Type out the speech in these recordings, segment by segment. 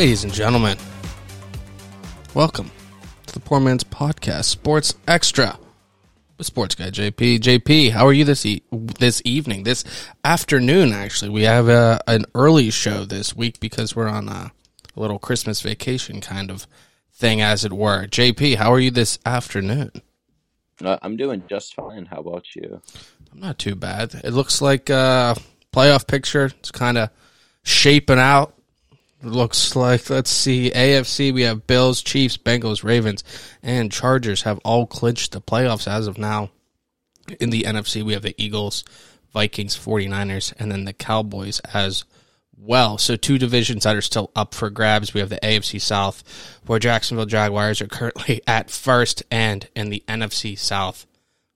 Ladies and gentlemen, welcome to the Poor Man's Podcast, Sports Extra, with Sports Guy JP. JP, how are you this e- this evening, this afternoon? Actually, we have a, an early show this week because we're on a, a little Christmas vacation kind of thing, as it were. JP, how are you this afternoon? Uh, I'm doing just fine. How about you? I'm not too bad. It looks like a playoff picture. It's kind of shaping out looks like let's see AFC we have Bills, Chiefs, Bengals, Ravens, and Chargers have all clinched the playoffs as of now. In the NFC we have the Eagles, Vikings, 49ers, and then the Cowboys as well. So two divisions that are still up for grabs. We have the AFC South where Jacksonville Jaguars are currently at first and in the NFC South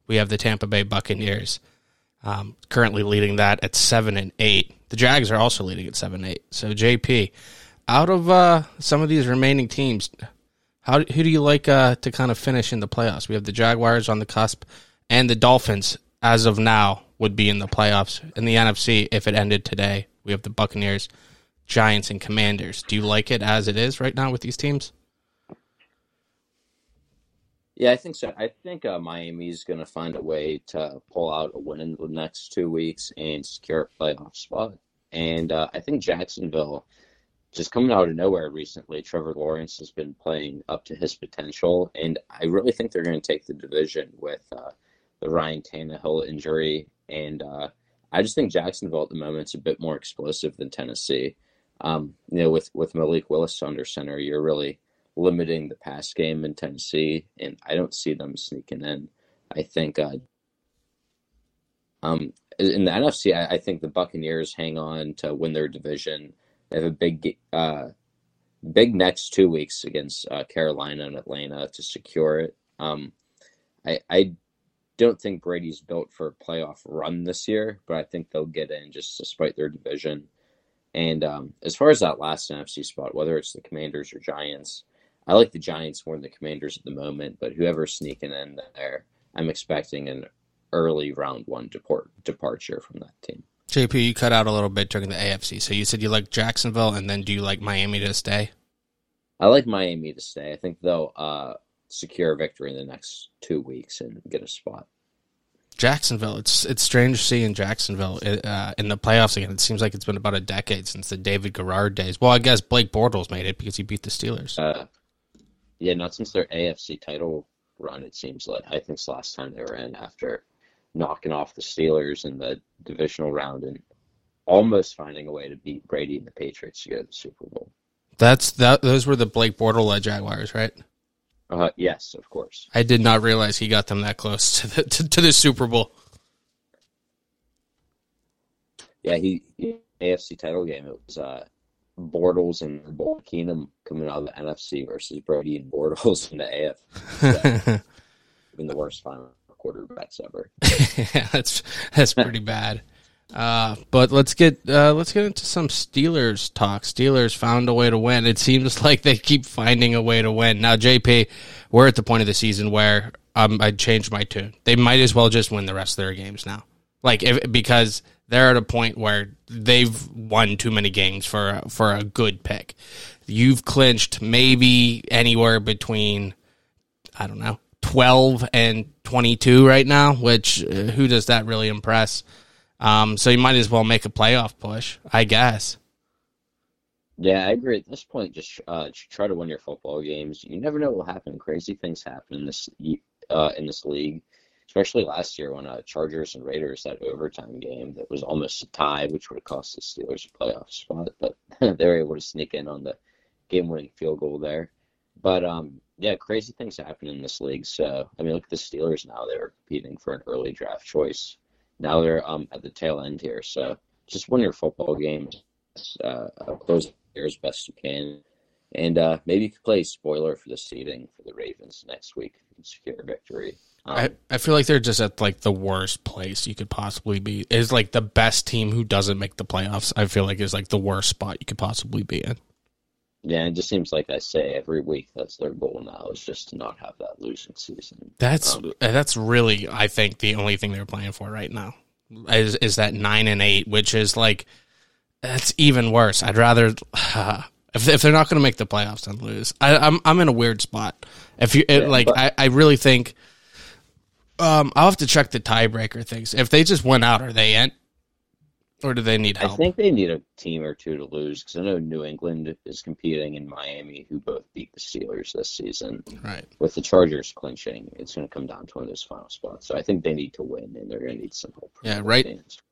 we have the Tampa Bay Buccaneers um, currently leading that at 7 and 8. The Jags are also leading at 7 8. So JP out of uh, some of these remaining teams, how who do you like uh, to kind of finish in the playoffs? We have the Jaguars on the cusp, and the Dolphins as of now would be in the playoffs. In the NFC, if it ended today, we have the Buccaneers, Giants, and Commanders. Do you like it as it is right now with these teams? Yeah, I think so. I think uh, Miami's going to find a way to pull out a win in the next two weeks and secure a playoff spot. And uh, I think Jacksonville just coming out of nowhere recently, Trevor Lawrence has been playing up to his potential, and I really think they're going to take the division with uh, the Ryan Tannehill injury, and uh, I just think Jacksonville at the moment is a bit more explosive than Tennessee. Um, you know, with with Malik Willis under center, you're really limiting the pass game in Tennessee, and I don't see them sneaking in. I think uh, um, in the NFC, I, I think the Buccaneers hang on to win their division they have a big, uh, big next two weeks against uh, Carolina and Atlanta to secure it. Um, I, I don't think Brady's built for a playoff run this year, but I think they'll get in just despite their division. And um, as far as that last NFC spot, whether it's the Commanders or Giants, I like the Giants more than the Commanders at the moment. But whoever's sneaking in there, I'm expecting an early round one deport, departure from that team. JP, you cut out a little bit during the AFC. So you said you like Jacksonville, and then do you like Miami to stay? I like Miami to stay. I think they'll uh, secure a victory in the next two weeks and get a spot. Jacksonville. It's it's strange seeing Jacksonville uh, in the playoffs again. It seems like it's been about a decade since the David Garrard days. Well, I guess Blake Bortles made it because he beat the Steelers. Uh, yeah, not since their AFC title run. It seems like I think it's the last time they were in after knocking off the Steelers in the divisional round and almost finding a way to beat Brady and the Patriots to go to the Super Bowl. That's that. Those were the Blake Bortles Jaguars, right? Uh, yes, of course. I did not realize he got them that close to the to, to the Super Bowl. Yeah, he AFC title game. It was uh, Bortles and Bull Keenum coming out of the NFC versus Brady and Bortles in the AF. So, been the worst final quarterbacks ever. yeah, that's that's pretty bad. Uh, but let's get uh, let's get into some Steelers talk. Steelers found a way to win. It seems like they keep finding a way to win. Now, JP, we're at the point of the season where um, I changed my tune. They might as well just win the rest of their games now, like if, because they're at a point where they've won too many games for for a good pick. You've clinched maybe anywhere between I don't know 12 and 22 right now, which uh, who does that really impress? Um, so you might as well make a playoff push, I guess. Yeah, I agree. At this point, just uh, try to win your football games. You never know what will happen. Crazy things happen in this uh, in this league, especially last year when uh, Chargers and Raiders that overtime game that was almost a tie, which would have cost the Steelers a playoff spot, but they were able to sneak in on the game-winning field goal there. But um, yeah, crazy things happen in this league. So I mean, look at the Steelers now; they're competing for an early draft choice. Now they're um at the tail end here. So just win your football games, uh, close there as best you can. And uh, maybe you could play spoiler for the seeding for the Ravens next week and secure a victory. Um, I, I feel like they're just at like the worst place you could possibly be. Is like the best team who doesn't make the playoffs. I feel like is like the worst spot you could possibly be in. yeah, it just seems like I say every week that's their goal now is just to not have that losing season. That's Um, that's really I think the only thing they're playing for right now is is that nine and eight, which is like that's even worse. I'd rather if if they're not going to make the playoffs, then lose. I, I'm I'm in a weird spot. If you it, Yeah, like, but- I I really think. Um, I'll have to check the tiebreaker things. If they just went out, are they in, or do they need help? I think they need a team or two to lose because I know New England is competing in Miami, who both beat the Steelers this season. right. With the Chargers clinching, it's going to come down to one of those final spots. So I think they need to win, and they're going to need some help. Yeah, right.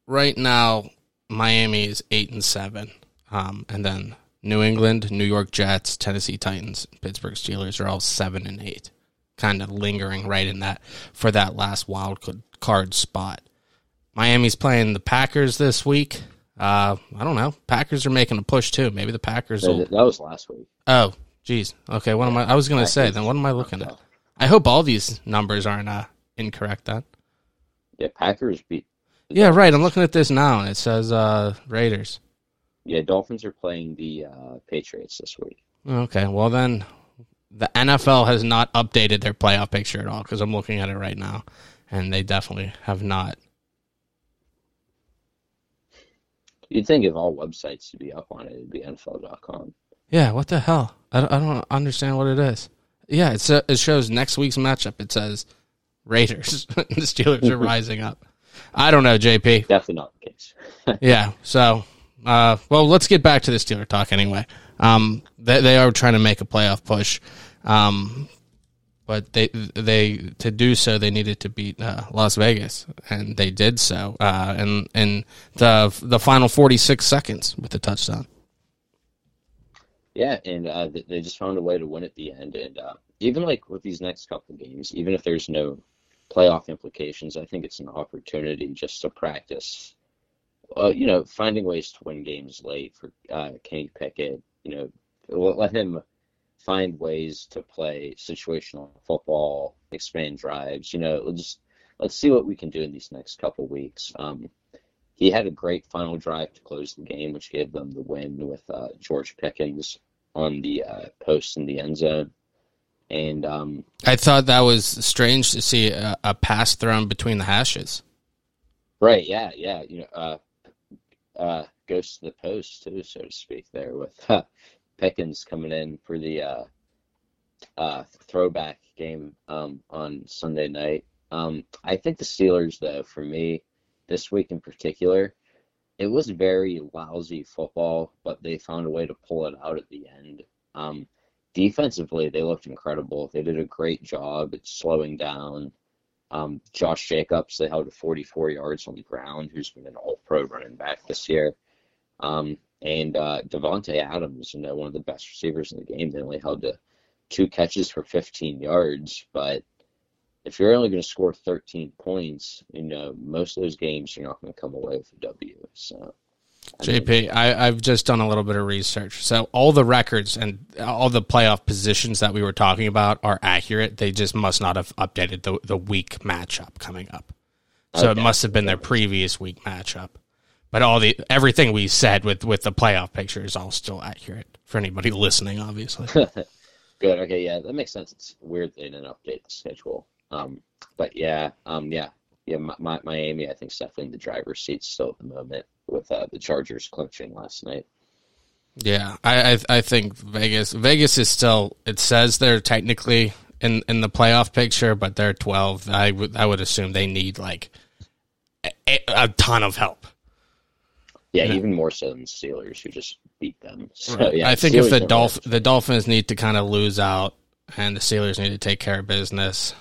right now Miami is eight and seven, um, and then New England, New York Jets, Tennessee Titans, Pittsburgh Steelers are all seven and eight, kind of lingering right in that for that last wild card spot. Miami's playing the Packers this week. Uh, I don't know. Packers are making a push too. Maybe the Packers will. that was last week. Oh, geez. Okay, what am I? I was gonna say. Then what am I looking at? I hope all these numbers aren't uh, incorrect. Then. Yeah, Packers beat. Yeah, right. I'm looking at this now, and it says uh, Raiders. Yeah, Dolphins are playing the uh, Patriots this week. Okay, well then, the NFL has not updated their playoff picture at all because I'm looking at it right now, and they definitely have not. You'd think if all websites to be up on it, it'd be NFL.com. Yeah, what the hell? I don't, I don't understand what it is. Yeah, it's uh it shows next week's matchup. It says Raiders. the Steelers are rising up. I don't know, JP. Definitely not the case. Yeah, so uh, well, let's get back to the Steeler talk anyway. Um, they, they are trying to make a playoff push, um, but they they to do so they needed to beat uh, Las Vegas, and they did so. Uh, in in the the final forty six seconds with the touchdown. Yeah, and uh, they just found a way to win at the end. And uh, even like with these next couple games, even if there's no playoff implications, I think it's an opportunity just to practice. Uh, you know, finding ways to win games late for uh, Kenny Pickett. You know, let him find ways to play situational football, expand drives. You know, let's just let's see what we can do in these next couple weeks. Um, he had a great final drive to close the game, which gave them the win with uh, George Pickens on the uh, post in the end zone. And um, I thought that was strange to see a, a pass thrown between the hashes. right, yeah, yeah, you know, uh, uh, goes to the post too, so to speak. There with uh, Pickens coming in for the uh, uh, throwback game um, on Sunday night. Um, I think the Steelers, though, for me, this week in particular, it was very lousy football, but they found a way to pull it out at the end. Um, defensively, they looked incredible. They did a great job at slowing down. Um, Josh Jacobs, they held to 44 yards on the ground, who's been an all-pro running back this year. Um, and uh, Davante Adams, you know, one of the best receivers in the game, they only held to two catches for 15 yards. But if you're only going to score 13 points, you know, most of those games you're not going to come away with a W. So, JP, I, I've just done a little bit of research. So all the records and all the playoff positions that we were talking about are accurate. They just must not have updated the the week matchup coming up. So it must have been their previous week matchup. But all the everything we said with with the playoff picture is all still accurate for anybody listening, obviously. Good. Okay. Yeah, that makes sense. It's weird they didn't update the schedule. Um, but yeah, um, yeah, yeah. Mi- Mi- Miami, I think, is definitely in the driver's seat still at the moment with uh, the Chargers clinching last night. Yeah, I, I I think Vegas Vegas is still. It says they're technically in in the playoff picture, but they're twelve. I would I would assume they need like a, a ton of help. Yeah, Yeah. even more so than the Steelers, who just beat them. So, Right. yeah, I think if the Dolph the Dolphins need to kind of lose out, and the Steelers need to take care of business,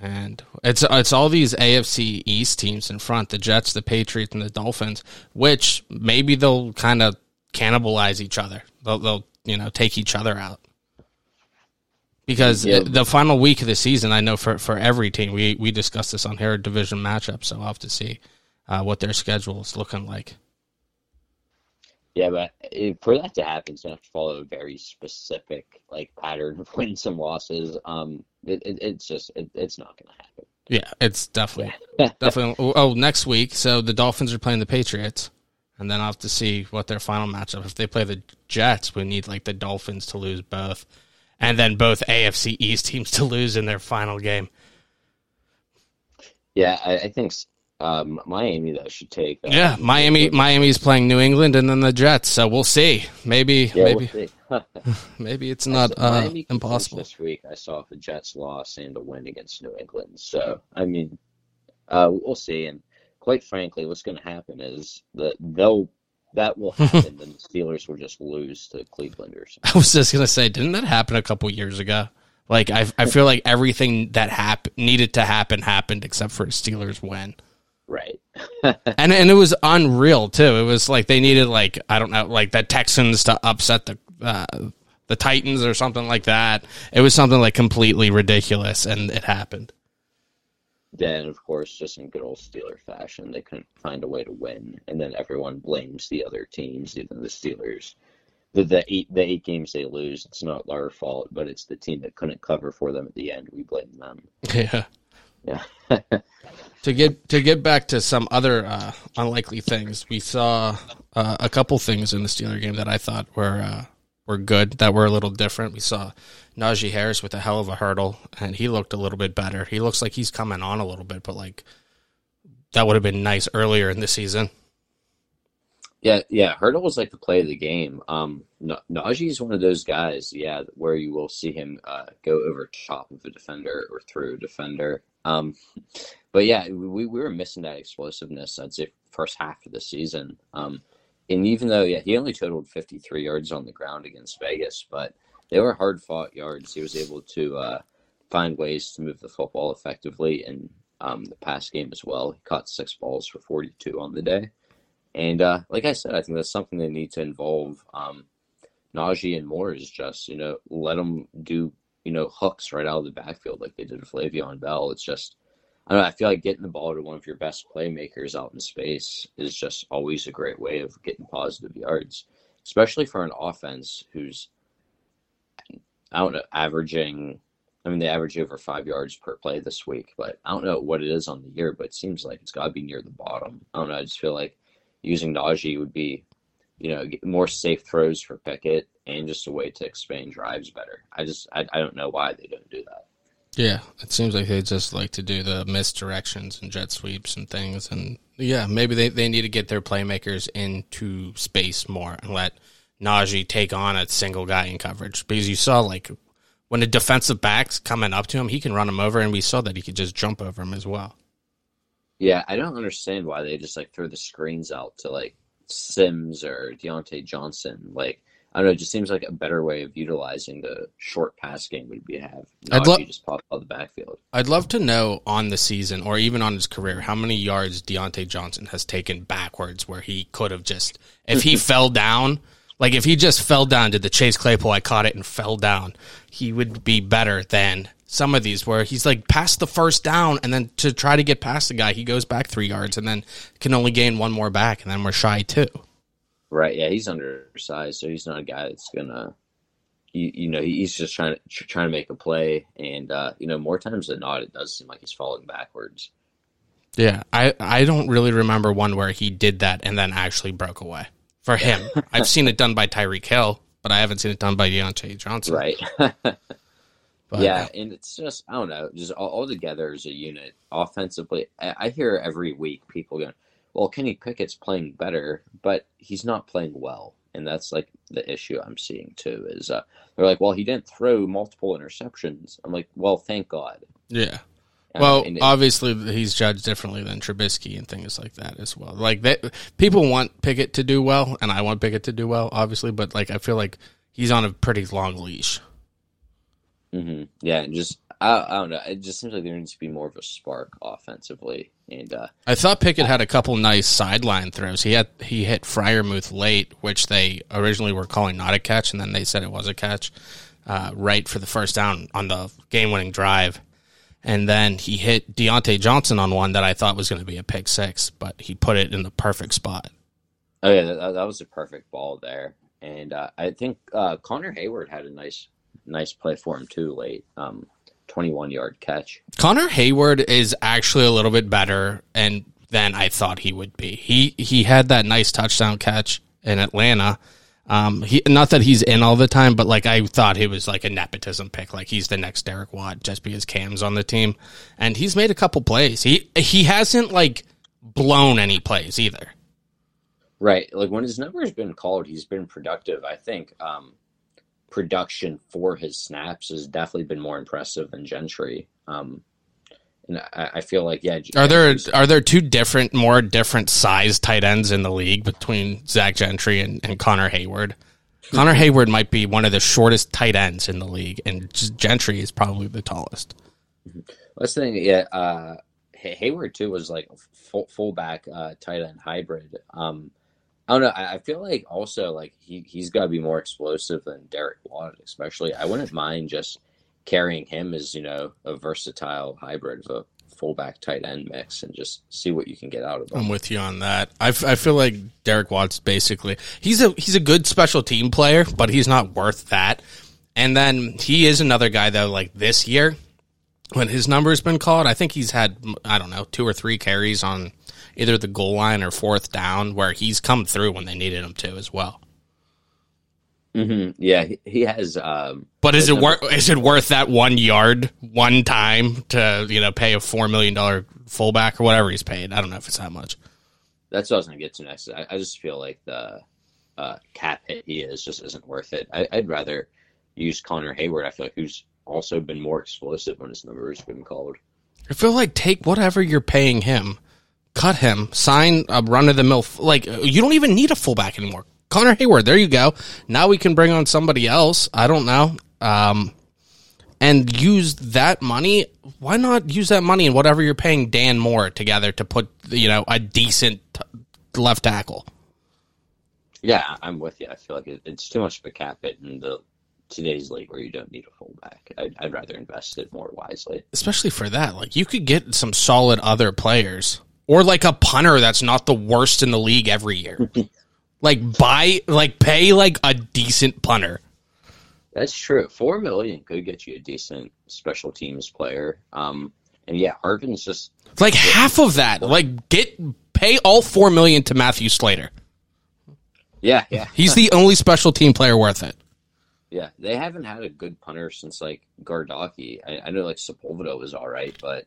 and it's it's all these AFC East teams in front: the Jets, the Patriots, and the Dolphins. Which maybe they'll kind of cannibalize each other. They'll they'll you know take each other out. Because Yeah. the final week of the season, I know for, for every team, we, we discussed this on here division matchup, so I'll have to see uh, what their schedule is looking like. Yeah, but it, for that to happen, it's gonna have to follow a very specific like pattern of wins and losses. Um, it, it, it's just it, it's not gonna happen. Yeah, it's definitely definitely. Oh, next week, so the Dolphins are playing the Patriots, and then I'll have to see what their final matchup. If they play the Jets, we need like the Dolphins to lose both, and then both AFC East teams to lose in their final game. Yeah, I, I think um, Miami though should take. Uh, Yeah, Miami. Miami's playing New England, and then the Jets. So we'll see. Maybe, Yeah, maybe, we'll maybe it's not uh, Miami impossible. This week, I saw the Jets loss and a win against New England. So I mean, uh, we'll see. And quite frankly, what's going to happen is that they'll that will happen, and the Steelers will just lose to Cleveland or something. I was just gonna say, didn't that happen a couple years ago? Like I, I feel like everything that hap- needed to happen happened except for a Steelers win. Right. and and it was unreal too. It was like they needed like I don't know, like the Texans to upset the uh, the Titans or something like that. It was something like completely ridiculous, and it happened. Then, of course, just in good old Steeler fashion, they couldn't find a way to win, and then everyone blames the other teams, even the Steelers. The, the eight the eight games they lose, it's not our fault, but it's the team that couldn't cover for them at the end. We blame them. Yeah. Yeah. To get to get back to some other uh, unlikely things, we saw uh, a couple things in the Steeler game that I thought were uh, were good, that were a little different. We saw Najee Harris with a hell of a hurdle, and he looked a little bit better. He looks like he's coming on a little bit, but like that would have been nice earlier in the season. Yeah, yeah. Hurdle was like the play of the game. Um, Najee is one of those guys, yeah, where you will see him uh, go over top of a defender or through a defender. Um, but yeah, we, we were missing that explosiveness. I'd say first half of the season. Um, and even though yeah, he only totaled 53 yards on the ground against Vegas, but they were hard fought yards. He was able to uh, find ways to move the football effectively in um, the pass game as well. He caught six balls for 42 on the day. And uh, like I said, I think that's something they need to involve um, Najee and more is just, you know, let them do, you know, hooks right out of the backfield like they did with Le'Veon Bell. It's just, I don't know, I feel like getting the ball to one of your best playmakers out in space is just always a great way of getting positive yards, especially for an offense who's, I don't know, averaging, I mean, they average over five yards per play this week, but I don't know what it is on the year, but it seems like it's got to be near the bottom. I don't know, I just feel like using Najee would be, you know, more safe throws for Pickett and just a way to expand drives better. I just, I, I don't know why they don't do that. Yeah, it seems like they just like to do the misdirections and jet sweeps and things. And yeah, maybe they, they need to get their playmakers into space more and let Najee take on a single guy in coverage. Because you saw like when a defensive back's coming up to him, he can run him over, and we saw that he could just jump over him as well. Yeah, I don't understand why they just like throw the screens out to like Sims or Diontae Johnson. Like, I don't know, it just seems like a better way of utilizing the short pass game would be to have I'd Najee lo- just pop out the backfield. I'd love to know on the season or even on his career how many yards Diontae Johnson has taken backwards where he could have just, if he fell down, like if he just fell down, did the Chase Claypool, I caught it and fell down, he would be better than some of these where he's like past the first down and then to try to get past the guy, he goes back three yards and then can only gain one more back and then we're shy too. Right? Yeah, he's undersized, so he's not a guy that's gonna. You, you know, he's just trying to tr- trying to make a play, and uh, you know, more times than not, it does seem like he's falling backwards. Yeah, I, I don't really remember one where he did that and then actually broke away. For him, I've seen it done by Tyreek Hill, but I haven't seen it done by Diontae Johnson. Right. But, yeah, and it's just I don't know, just all, all together as a unit, offensively. I, I hear every week people going, "Well, Kenny Pickett's playing better, but he's not playing well," and that's like the issue I'm seeing too. Is uh, they're like, "Well, he didn't throw multiple interceptions." I'm like, "Well, thank God." yeah. Uh, Well, and- obviously he's judged differently than Trubisky and things like that as well. Like that, people want Pickett to do well, and I want Pickett to do well, obviously. But like, I feel like he's on a pretty long leash. Mhm. Yeah, and just I, I don't know. It just seems like there needs to be more of a spark offensively, and uh, I thought Pickett had a couple nice sideline throws. He had he hit Freiermuth late, which they originally were calling not a catch, and then they said it was a catch, uh, right for the first down on the game winning drive. And then he hit Diontae Johnson on one that I thought was going to be a pick six, but he put it in the perfect spot. Oh yeah, that, that was a perfect ball there, and uh, I think uh, Connor Heyward had a nice, nice play for him too late. Um, twenty-one yard catch. Connor Heyward is actually a little bit better and than I thought he would be. He he had that nice touchdown catch in Atlanta. Um, he not that he's in all the time, but like I thought he was like a nepotism pick, like he's the next Derek Watt just because Cam's on the team, and he's made a couple plays. He he hasn't like blown any plays either. Right, like when his number's been called, he's been productive. I think um, production for his snaps has definitely been more impressive than Gentry. Um, and I, I feel like yeah. Are there are there two different, more different size tight ends in the league between Zach Gentry and, and Connor Heyward? Connor Heyward might be one of the shortest tight ends in the league, and Gentry is probably the tallest. Let's think, yeah. Uh, Heyward too was like full fullback uh, tight end hybrid. Um, I don't know. I, I feel like also like he he's got to be more explosive than Derek Watt, especially. I wouldn't mind just carrying him as you know a versatile hybrid of a fullback tight end mix and just see what you can get out of him. I'm with you on that. I, f- I feel like Derek Watts basically he's a he's a good special team player, but he's not worth that. And then he is another guy though. Like this year, when his number's been called, I think he's had I don't know two or three carries on either the goal line or fourth down where he's come through when they needed him to as well. Mm-hmm. Yeah, he, has. Um, but is it worth? Is it worth that one yard one time to you know pay a four million dollar fullback or whatever he's paid? I don't know if it's that much. That's what I was going to get to next. I, I, just feel like the uh, cap hit he is just isn't worth it. I, would rather use Connor Heyward. I feel like who's also been more explosive when his number has been called. I feel like take whatever you're paying him, cut him, sign a run of the mill. Like you don't even need a fullback anymore. Connor Heyward, there you go. Now we can bring on somebody else. I don't know. Um, and use that money. Why not use that money and whatever you're paying Dan Moore together to put, you know, a decent left tackle? Yeah, I'm with you. I feel like it's too much of a cap hit in the today's league where you don't need a fullback. I'd, I'd rather invest it more wisely. Especially for that. Like, you could get some solid other players or like a punter that's not the worst in the league every year. Like buy, like pay like a decent punter. That's true. Four million could get you a decent special teams player. Um, and yeah, Harvin's just like half of that. Like get pay all four million to Matthew Slater. Yeah, yeah. He's the only special team player worth it. Yeah, they haven't had a good punter since like Gardocki. I, I know like Sepulveda was all right, but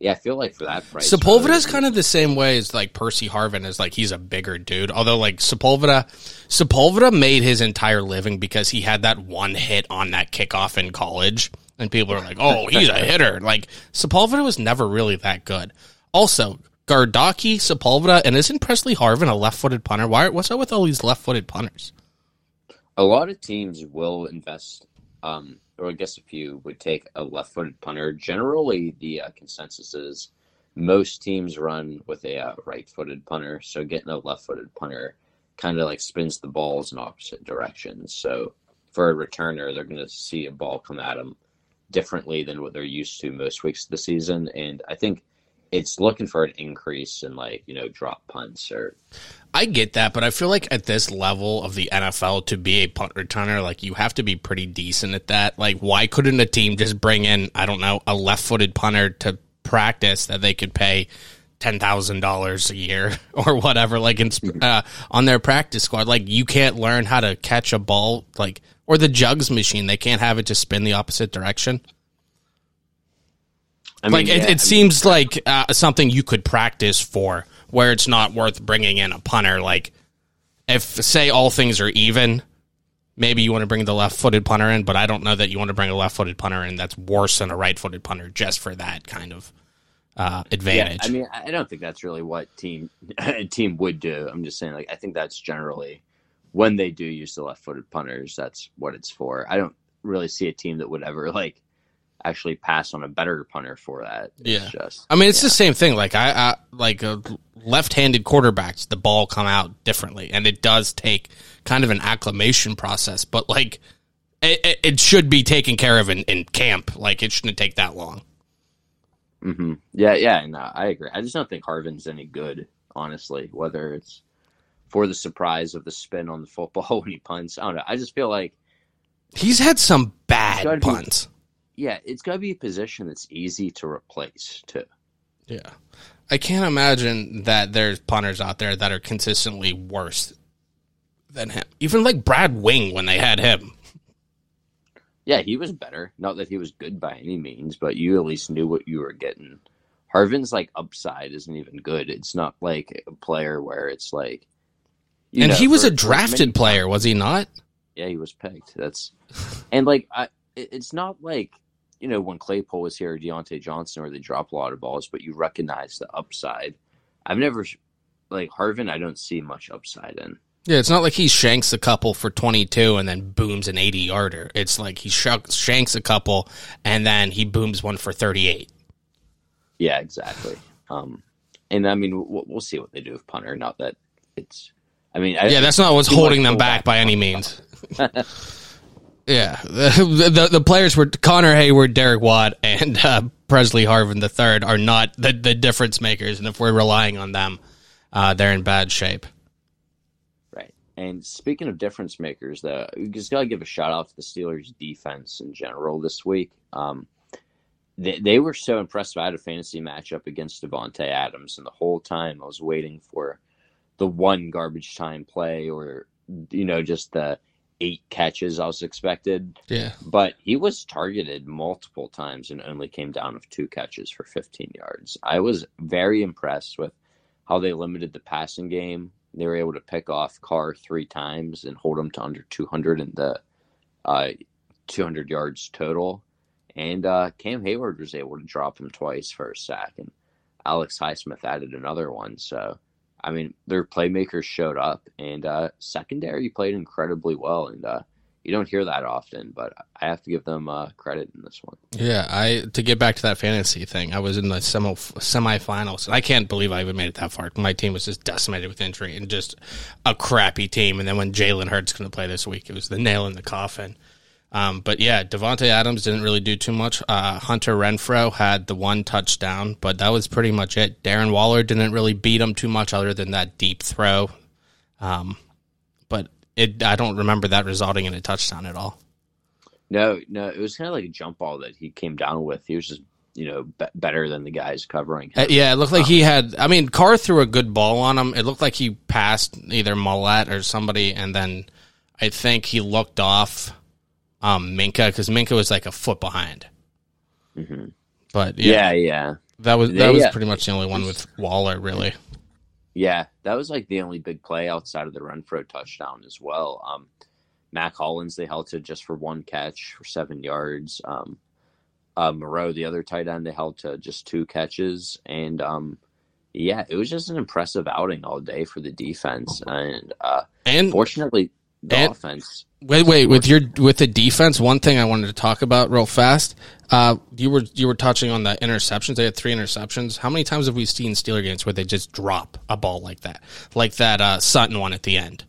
yeah, I feel like for that price, Sepulveda's kind of the same way as like Percy Harvin is like he's a bigger dude. Although like Sepulveda, Sepulveda made his entire living because he had that one hit on that kickoff in college, and people are like, "Oh, he's a hitter." Like Sepulveda was never really that good. Also, Gardocki, Sepulveda, and isn't Pressley Harvin a left-footed punter? Why? What's up with all these left-footed punters? A lot of teams will invest um, or I guess if you would take a left footed punter, generally the uh, consensus is most teams run with a uh, right footed punter. So getting a left footed punter kind of like spins the balls in opposite directions. So for a returner, they're going to see a ball come at them differently than what they're used to most weeks of the season. And I think it's looking for an increase in like you know drop punts or I get that, but I feel like at this level of the NFL to be a punt returner, like you have to be pretty decent at that. Like, why couldn't a team just bring in, I don't know, a left footed punter to practice that they could pay ten thousand dollars a year or whatever, like in, uh, on their practice squad? Like, you can't learn how to catch a ball, like, or the jugs machine. They can't have it just spin the opposite direction. I mean, like it, it I mean, seems like uh, something you could practice for, where it's not worth bringing in a punter. Like if say all things are even, maybe you want to bring the left-footed punter in, but I don't know that you want to bring a left-footed punter in that's worse than a right-footed punter just for that kind of uh, advantage. Yeah, I mean, I don't think that's really what team a team would do. I'm just saying, like, I think that's generally when they do use the left-footed punters, that's what it's for. I don't really see a team that would ever like actually pass on a better punter for that. It's yeah, just, I mean it's yeah. the same thing. Like I, I like uh, left-handed quarterbacks, the ball come out differently, and it does take kind of an acclimation process. But like it, it should be taken care of in, in camp. Like it shouldn't take that long. Mm-hmm. Yeah, yeah, no, I agree. I just don't think Harvin's any good, honestly. Whether it's for the surprise of the spin on the football when he punts. I don't know. I just feel like He's had some bad be- punts. Yeah, it's got to be a position that's easy to replace too. Yeah. I can't imagine that there's punters out there that are consistently worse than him. Even like Brad Wing when they had him. Yeah, he was better. Not that he was good by any means, but you at least knew what you were getting. Harvin's like upside isn't even good. It's not like a player where it's like. you and know, he was a drafted player, was he not? Yeah, he was picked. That's and like I, it's not like you know when Claypool was here, or Diontae Johnson, where they drop a lot of balls, but you recognize the upside. I've never like Harvin. I don't see much upside in. Yeah, it's not like he shanks a couple for 22 and then booms an 80 yarder. It's like he shanks a couple and then he booms one for 38. Yeah, exactly. Um, and I mean, we'll, we'll see what they do with punter. Not that it's. I mean, I, Yeah, that's not what's holding them back back by any means. yeah, the, the the players were Connor Heyward, Derek Watt, and uh, Pressley Harvin the third are not the, the difference makers, and if we're relying on them, uh, they're in bad shape. Right. And speaking of difference makers, we just got to give a shout out to the Steelers' defense in general this week. Um, they, they were so impressive. I had a fantasy matchup against Davante Adams, and the whole time I was waiting for the one garbage time play or, you know, just the eight catches I was expected. Yeah, But he was targeted multiple times and only came down with two catches for 15 yards. I was very impressed with how they limited the passing game. They were able to pick off Carr three times and hold him to under 200 in the uh, 200 yards total. And uh, Cam Heyward was able to drop him twice for a sack, and Alex Highsmith added another one. So, I mean, their playmakers showed up, and uh, secondary played incredibly well. And uh, you don't hear that often, but I have to give them uh, credit in this one. yeah. I to get back to that fantasy thing, I was in the semi semifinals. and I can't believe I even made it that far. My team was just decimated with injury and just a crappy team. And then when Jalen Hurts going to play this week, it was the nail in the coffin. Um, but yeah, Davante Adams didn't really do too much. Uh, Hunter Renfrow had the one touchdown, but that was pretty much it. Darren Waller didn't really beat him too much, other than that deep throw. Um, but it, I don't remember that resulting in a touchdown at all. No, no, it was kind of like a jump ball that he came down with. He was just, you know, be- better than the guys covering him. Uh, yeah, it looked like he had. I mean, Carr threw a good ball on him. It looked like he passed either Millette or somebody, and then I think he looked off um, Minkah because Minkah was like a foot behind. Mhm. But yeah, Yeah, yeah, that was that was yeah. pretty much the only one with Waller, really. yeah. That was like the only big play outside of the Renfrow touchdown as well. Um, Mack Hollins they held to just for one catch for seven yards. Um, uh, Moreau, the other tight end, they held to just two catches, and um, yeah, it was just an impressive outing all day for the defense. And uh, And fortunately, the And- offense. wait, wait, with your with the defense, one thing I wanted to talk about real fast. Uh, you were you were touching on the interceptions. They had three interceptions. How many times have we seen Steeler games where they just drop a ball like that, like that uh, Sutton one at the end?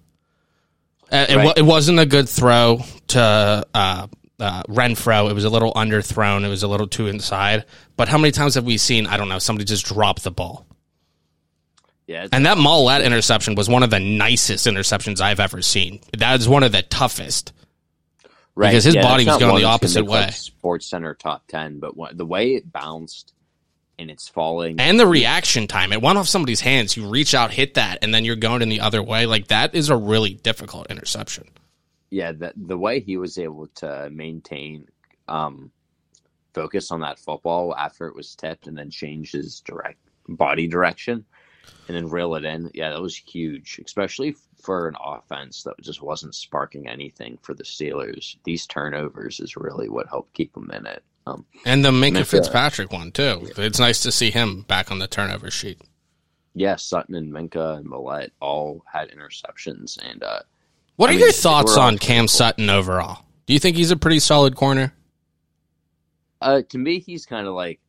Uh, it, Right. it wasn't a good throw to uh, uh, Renfrow. It was a little underthrown. It was a little too inside. But how many times have we seen? I don't know. Somebody just drop the ball. Yeah, And that Mollett interception was one of the nicest interceptions I've ever seen. That is one of the toughest. Right, Because his body was going the opposite like, way. Sports Center top ten, but the way it bounced and it's falling, And the reaction time. It went off somebody's hands. You reach out, hit that, and then you're going in the other way. Like that is a really difficult interception. yeah, the the way he was able to maintain um, focus on that football after it was tipped, and then change his direct body direction, and then reel it in. Yeah, that was huge, especially for an offense that just wasn't sparking anything for the Steelers. These turnovers is really what helped keep them in it. Um, And the Minkah. Fitzpatrick one too. It's nice to see him back on the turnover sheet. yeah, Sutton and Minkah and Millette all had interceptions, and uh, What I are mean, your thoughts on Cam. Sutton overall? Do you think he's a pretty solid corner? Uh, to me, he's kind of like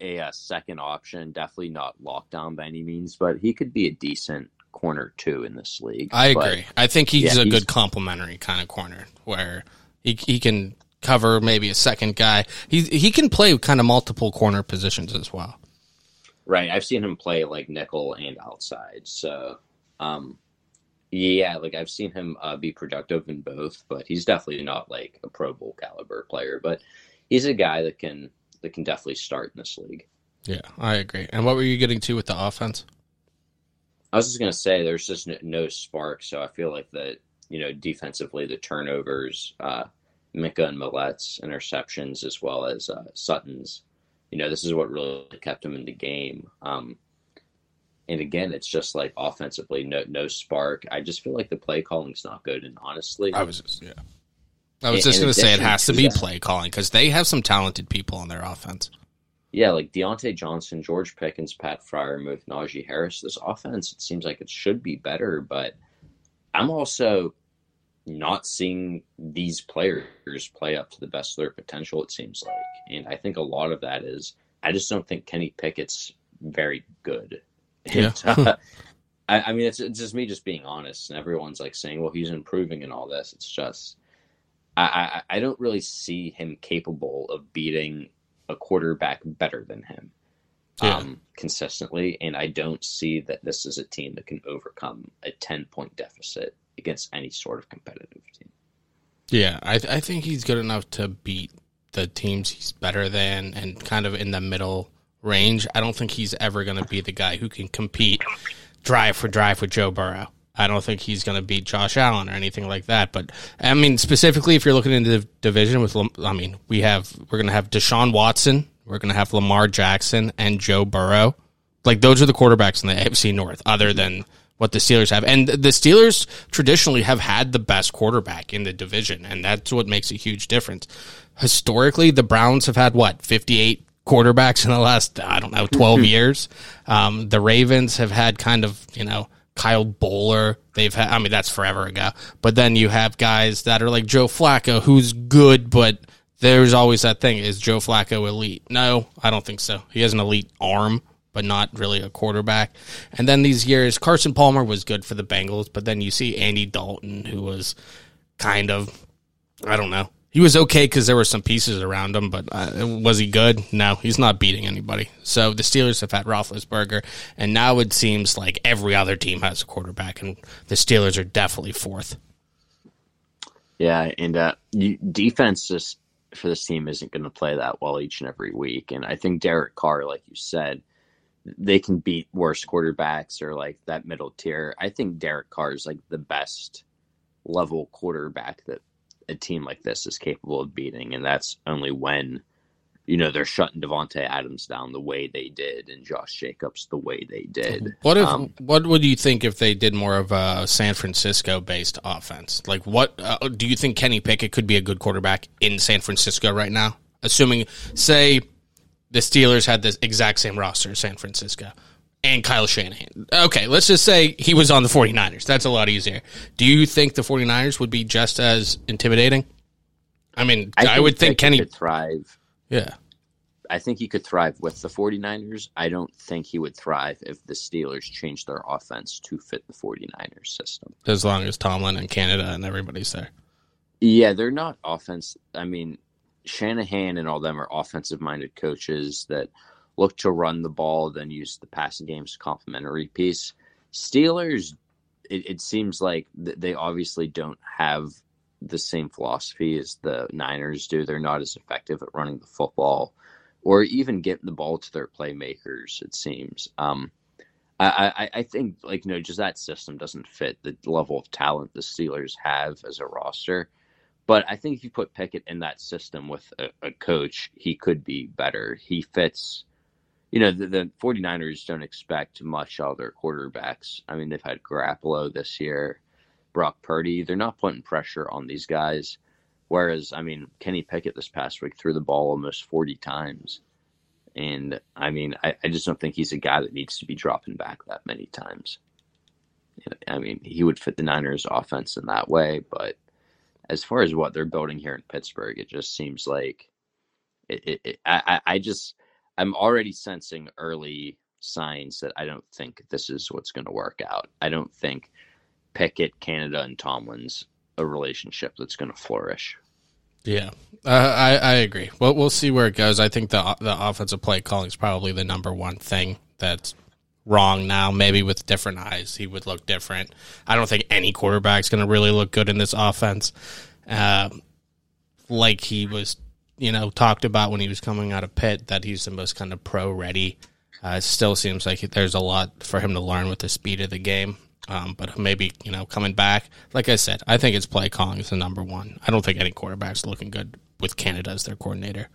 a, uh second option. Definitely not lockdown by any means, but he could be a decent corner two in this league. I But, agree. I think he's yeah, a he's- good complementary kind of corner where he he can cover maybe a second guy. He he can play kind of multiple corner positions as well. right, I've seen him play like nickel and outside. So, um, Yeah, like I've seen him uh, be productive in both, but he's definitely not like a Pro Bowl caliber player. But he's a guy that can that can definitely start in this league. Yeah, I agree. And what were you getting to with the offense? I was just gonna say there's just no, spark, so I feel like that you know defensively the turnovers, uh, Minkah and Millet's interceptions as well as uh, Sutton's, you know this is what really kept him in the game. Um, and again, it's just like offensively, no no spark. I just feel like the play calling's not good. And honestly, I was just yeah. I was In- just going to say it has to to be that- play calling because they have some talented people on their offense. yeah, like Diontae Johnson, George Pickens, Pat Freiermuth, Najee Harris. This offense, it seems like it should be better, but I'm also not seeing these players play up to the best of their potential. It seems like, and I think a lot of that is I just don't think Kenny Pickett's very good. Yeah. And, uh, I, I mean, it's, it's just me just being honest, and everyone's like saying, "Well, he's improving and all this." It's just I, I, I don't really see him capable of beating a quarterback better than him Yeah. um, consistently, and I don't see that this is a team that can overcome a ten point deficit against any sort of competitive team. Yeah, I I think he's good enough to beat the teams he's better than and kind of in the middle range. I don't think he's ever going to be the guy who can compete drive for drive with Joe Burrow. I don't think he's going to beat Josh Allen or anything like that. But I mean, specifically, if you're looking into the division with, I mean, we have we're going to have Deshaun Watson, we're going to have Lamar Jackson and Joe Burrow. Like those are the quarterbacks in the AFC North, other than what the Steelers have. And the Steelers traditionally have had the best quarterback in the division, and that's what makes a huge difference. Historically, the Browns have had what fifty eight quarterbacks in the last I don't know twelve years. Um, the Ravens have had kind of you know Kyle Boller. They've had I mean that's forever ago. But then you have guys that are like Joe Flacco, who's good, but there's always that thing: is Joe Flacco elite? No, I don't think so. He has an elite arm, but not really a quarterback. And then these years, Carson Palmer was good for the Bengals, but then you see Andy Dalton, who was kind of I don't know. He was okay because there were some pieces around him, but uh, was he good? No, he's not beating anybody. So the Steelers have had Roethlisberger, and now it seems like every other team has a quarterback, and the Steelers are definitely fourth. Yeah, and uh, you, defense just for this team isn't going to play that well each and every week. And I think Derek Carr, like you said, they can beat worse quarterbacks or like that middle tier. I think Derek Carr is like the best level quarterback that a team like this is capable of beating, and that's only when you know they're shutting Davante Adams down the way they did and Josh Jacobs the way they did. What if? Um, what would you think if they did more of a San Francisco based offense? Like, what uh, do you think Kenny Pickett could be a good quarterback in San Francisco right now? Assuming, say, the Steelers had this exact same roster as San Francisco and Kyle Shanahan. Okay, let's just say he was on the 49ers. That's a lot easier. Do you think the 49ers would be just as intimidating? I mean, I, would think Kenny. could thrive. Yeah. I think he could thrive with the 49ers. I don't think he would thrive if the Steelers changed their offense to fit the 49ers system. As long as Tomlin and Canada and everybody's there. Yeah, they're not offense. I mean, Shanahan and all them are offensive minded coaches that look to run the ball, then use the passing game as a complementary piece. Steelers, it, it seems like th- they obviously don't have the same philosophy as the Niners do. They're not as effective at running the football or even getting the ball to their playmakers, it seems. Um, I, I, I think like you know just that system doesn't fit the level of talent the Steelers have as a roster. But I think if you put Pickett in that system with a, a coach, he could be better. He fits. You know, the, the 49ers don't expect much out of their quarterbacks. I mean, they've had Garoppolo this year, Brock Purdy. They're not putting pressure on these guys. Whereas, I mean, Kenny Pickett this past week threw the ball almost 40 times. And I mean, I, I just don't think he's a guy that needs to be dropping back that many times. I mean, he would fit the Niners offense in that way, but as far as what they're building here in Pittsburgh, it just seems like it, it, it I, I I just I'm already sensing early signs that I don't think this is what's going to work out. I don't think Pickett, Canada, and Tomlin's a relationship that's going to flourish. Yeah, uh, I I agree. Well, we'll see where it goes. I think the the offensive play calling is probably the number one thing that's wrong now. Maybe with different eyes, he would look different. I don't think any quarterback's going to really look good in this offense, uh, like he was, you know, talked about when he was coming out of Pitt. That he's the most kind of pro ready. Uh, it still seems like there's a lot for him to learn with the speed of the game. Um, but maybe you know coming back, like I said, I think it's play calling is the number one. I don't think any quarterback's looking good with Canada as their coordinator.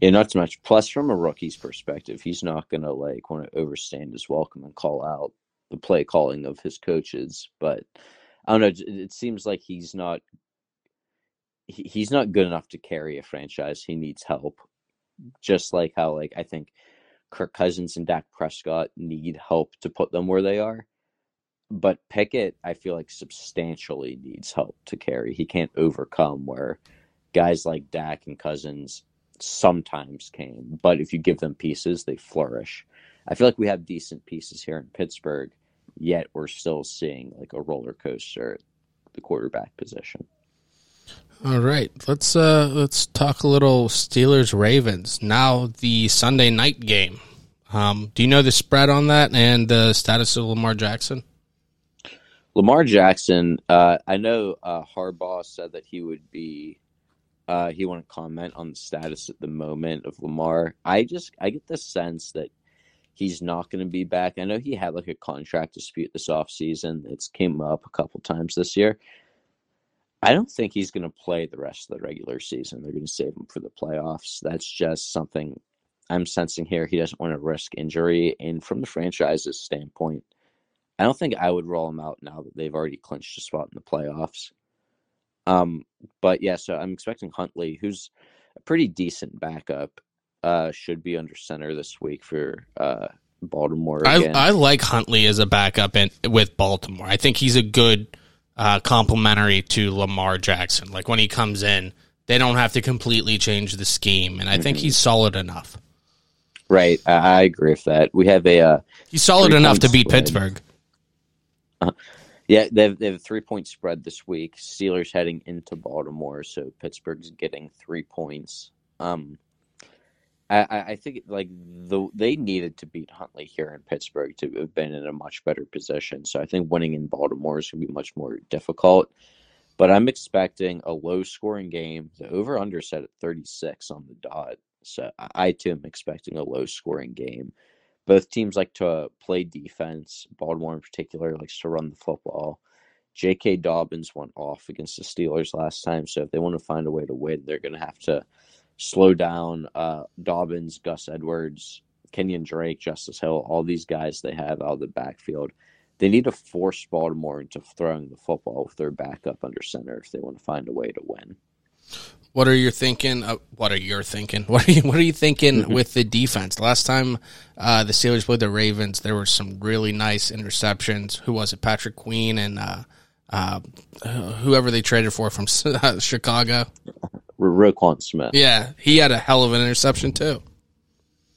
Yeah, not too much. Plus, from a rookie's perspective, he's not going to like want to overstand his welcome and call out the play calling of his coaches. But I don't know. It seems like he's not he's not good enough to carry a franchise. He needs help. Just like how like I think Kirk Cousins and Dak Prescott need help to put them where they are. But Pickett, I feel like substantially needs help to carry. He can't overcome where guys like Dak and Cousins sometimes came. But if you give them pieces, they flourish. I feel like we have decent pieces here in Pittsburgh, yet we're still seeing like a roller coaster at the quarterback position. All right, let's uh let's talk a little Steelers Ravens. Now the Sunday night game. Um, do you know the spread on that and the status of Lamar Jackson? Lamar Jackson, uh, I know uh, Harbaugh said that he would be uh, he wouldn't comment on the status at the moment of Lamar. I just I get the sense that he's not going to be back. I know he had like a contract dispute this offseason. It's came up a couple times this year. I don't think he's going to play the rest of the regular season. They're going to save him for the playoffs. That's just something I'm sensing here. He doesn't want to risk injury. And from the franchise's standpoint, I don't think I would roll him out now that they've already clinched a spot in the playoffs. Um, but yeah, so I'm expecting Huntley, who's a pretty decent backup, uh, should be under center this week for uh, Baltimore. I, I like Huntley as a backup in, with Baltimore. I think he's a good uh, complementary to Lamar Jackson. Like when he comes in, they don't have to completely change the scheme, and I think mm-hmm. he's solid enough. Right, I, I, agree with that. We have a uh, he's solid enough to beat spread. Pittsburgh. Uh, yeah, they have, they have a three point spread this week. Steelers heading into Baltimore, so Pittsburgh's getting three points. Um, I, I think like the they needed to beat Huntley here in Pittsburgh to have been in a much better position. So I think winning in Baltimore is going to be much more difficult. But I'm expecting a low scoring game. The over under set at 36 on the dot. So I too am expecting a low scoring game. Both teams like to uh, play defense. Baltimore in particular likes to run the football. J.K. Dobbins went off against the Steelers last time, so if they want to find a way to win, they're going to have to slow down uh, Dobbins, Gus Edwards, Kenyon Drake, Justice Hill, all these guys they have out of the backfield. They need to force Baltimore into throwing the football with their backup under center if they want to find a way to win. What are you thinking? Uh, what are you thinking? What are you What are you thinking with the defense? Last time uh, the Steelers played the Ravens, there were some really nice interceptions. Who was it? Patrick Queen and uh, uh whoever they traded for from Chicago. Roquan Smith. Yeah, he had a hell of an interception too.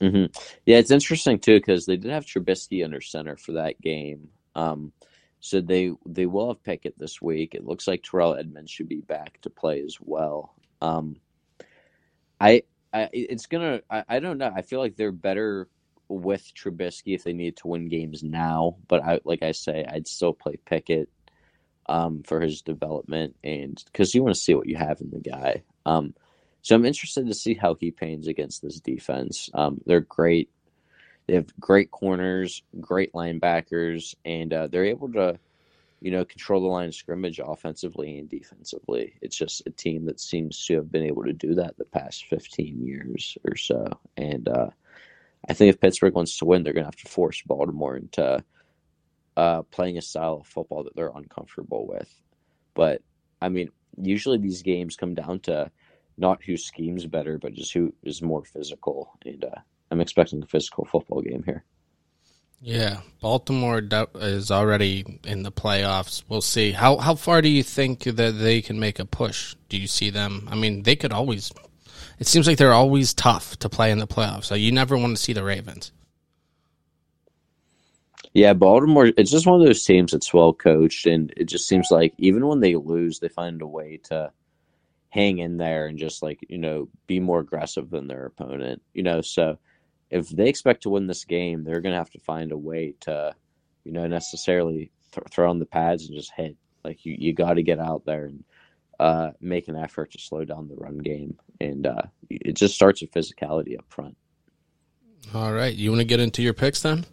Mm-hmm. Yeah, it's interesting too because they did have Trubisky under center for that game. Um, so they they will have Pickett this week. It looks like Terrell Edmunds should be back to play as well. Um, I, I it's gonna I, I don't know. I feel like they're better with Trubisky if they need to win games now. But I like I say, I'd still play Pickett um, for his development and because you want to see what you have in the guy. Um, so I'm interested to see how he pains against this defense. Um, they're great. They have great corners, great linebackers, and uh, they're able to, you know, control the line of scrimmage offensively and defensively. It's just a team that seems to have been able to do that the past 15 years or so. And uh, I think if Pittsburgh wants to win, they're going to have to force Baltimore into uh, playing a style of football that they're uncomfortable with. But I mean, usually these games come down to not who schemes better, but just who is more physical. And uh, I'm expecting a physical football game here. Yeah, Baltimore is already in the playoffs. We'll see. How how far do you think that they can make a push? Do you see them? I mean, they could always. It seems like they're always tough to play in the playoffs. So you never want to see the Ravens. Yeah, Baltimore. It's just one of those teams that's well coached, and it just seems like even when they lose, they find a way to hang in there and just like you know be more aggressive than their opponent. You know, so if they expect to win this game, they're going to have to find a way to, you know, necessarily th- throw on the pads and just hit. Like you, you got to get out there and uh, make an effort to slow down the run game, and uh, it just starts with physicality up front. All right, you want to get into your picks then?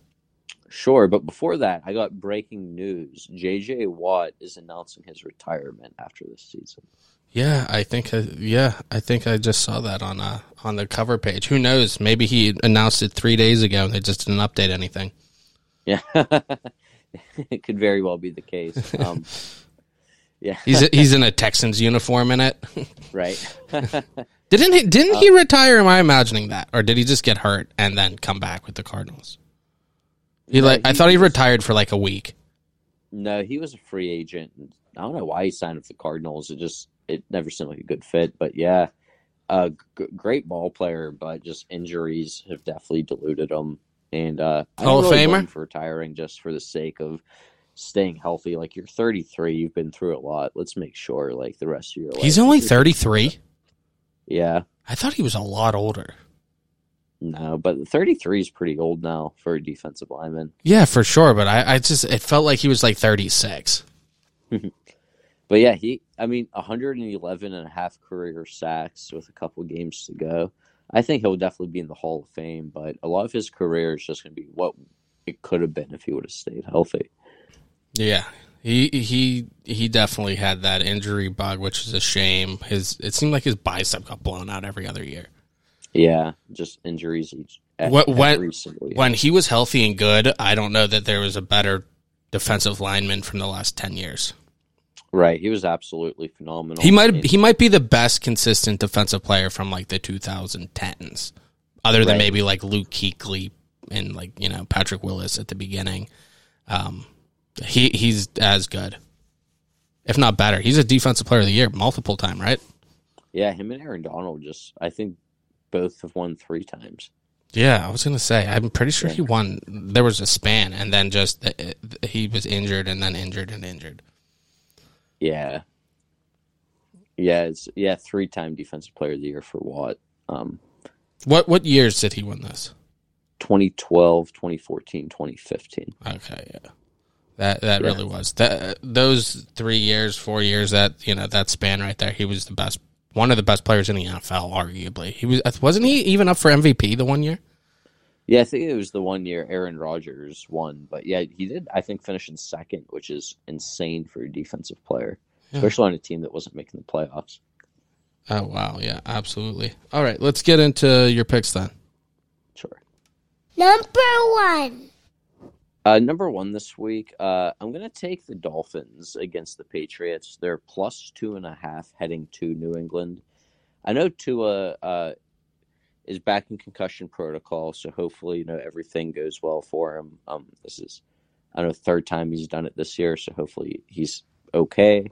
Sure, but before that, I got breaking news. JJ Watt is announcing his retirement after this season. Yeah, I think. I, yeah, I think I just saw that on uh on the cover page. Who knows? Maybe he announced it three days ago and they just didn't update anything. Yeah, it could very well be the case. Um, yeah, He's he's in a Texans uniform in it. right. Didn't he? Didn't he retire? Am I imagining that, or did he just get hurt and then come back with the Cardinals? He No, like I thought he was- retired for like a week. no, he was a free agent. I don't know why he signed with the Cardinals. It just it never seemed like a good fit. But yeah, a g- great ball player, but just injuries have definitely diluted him. And uh, Hall of really Famer? for retiring just for the sake of staying healthy. Like you're 33, you've been through a lot. Let's make sure like the rest of your life. He's only thirty three. Yeah, I thought he was a lot older. No, but 33 is pretty old now for a defensive lineman. Yeah, for sure. But I, I just it felt like he was like thirty six. But yeah, he, I mean, 111 and a half career sacks with a couple games to go. I think he'll definitely be in the Hall of Fame, but a lot of his career is just going to be what it could have been if he would have stayed healthy. Yeah. He he he definitely had that injury bug, which is a shame. His it seemed like his bicep got blown out every other year. Yeah, just injuries each What- when- every single year. When he was healthy and good, I don't know that there was a better defensive lineman from the last ten years. right, he was absolutely phenomenal. He might And- he might be the best consistent defensive player from like the 2010s, other than Right. maybe like Luke Kuechly and like you know Patrick Willis at the beginning. Um, he he's as good, if not better. He's a defensive player of the year multiple time, right? yeah, him and Aaron Donald just, I think both have won three times. Yeah, I was gonna say. I'm pretty sure Yeah. he won. There was a span, and then just uh, he was injured, and then injured and injured. Yeah. Yeah, it's yeah, three time defensive player of the year for Watt. Um What what years did he win this? 2012, 2014, 2015. Okay, yeah. That that Yeah. really was that those three years, four years that you know that span right there. He was the best, one of the best players in the NFL, arguably. He was wasn't he even up for MVP the one year? Yeah, I think it was the one year Aaron Rodgers won, but yeah, he did I think finish in second, which is insane for a defensive player, Yeah. especially on a team that wasn't making the playoffs. Oh wow, yeah, absolutely. All right, let's get into your picks then. Sure. Number one. Uh, number one this week, uh, I'm going to take the Dolphins against the Patriots. They're plus two and a half heading to New England. I know Tua uh, is back in concussion protocol, so hopefully, you know, everything goes well for him. Um, this is, I know, third time he's done it this year, so hopefully he's okay.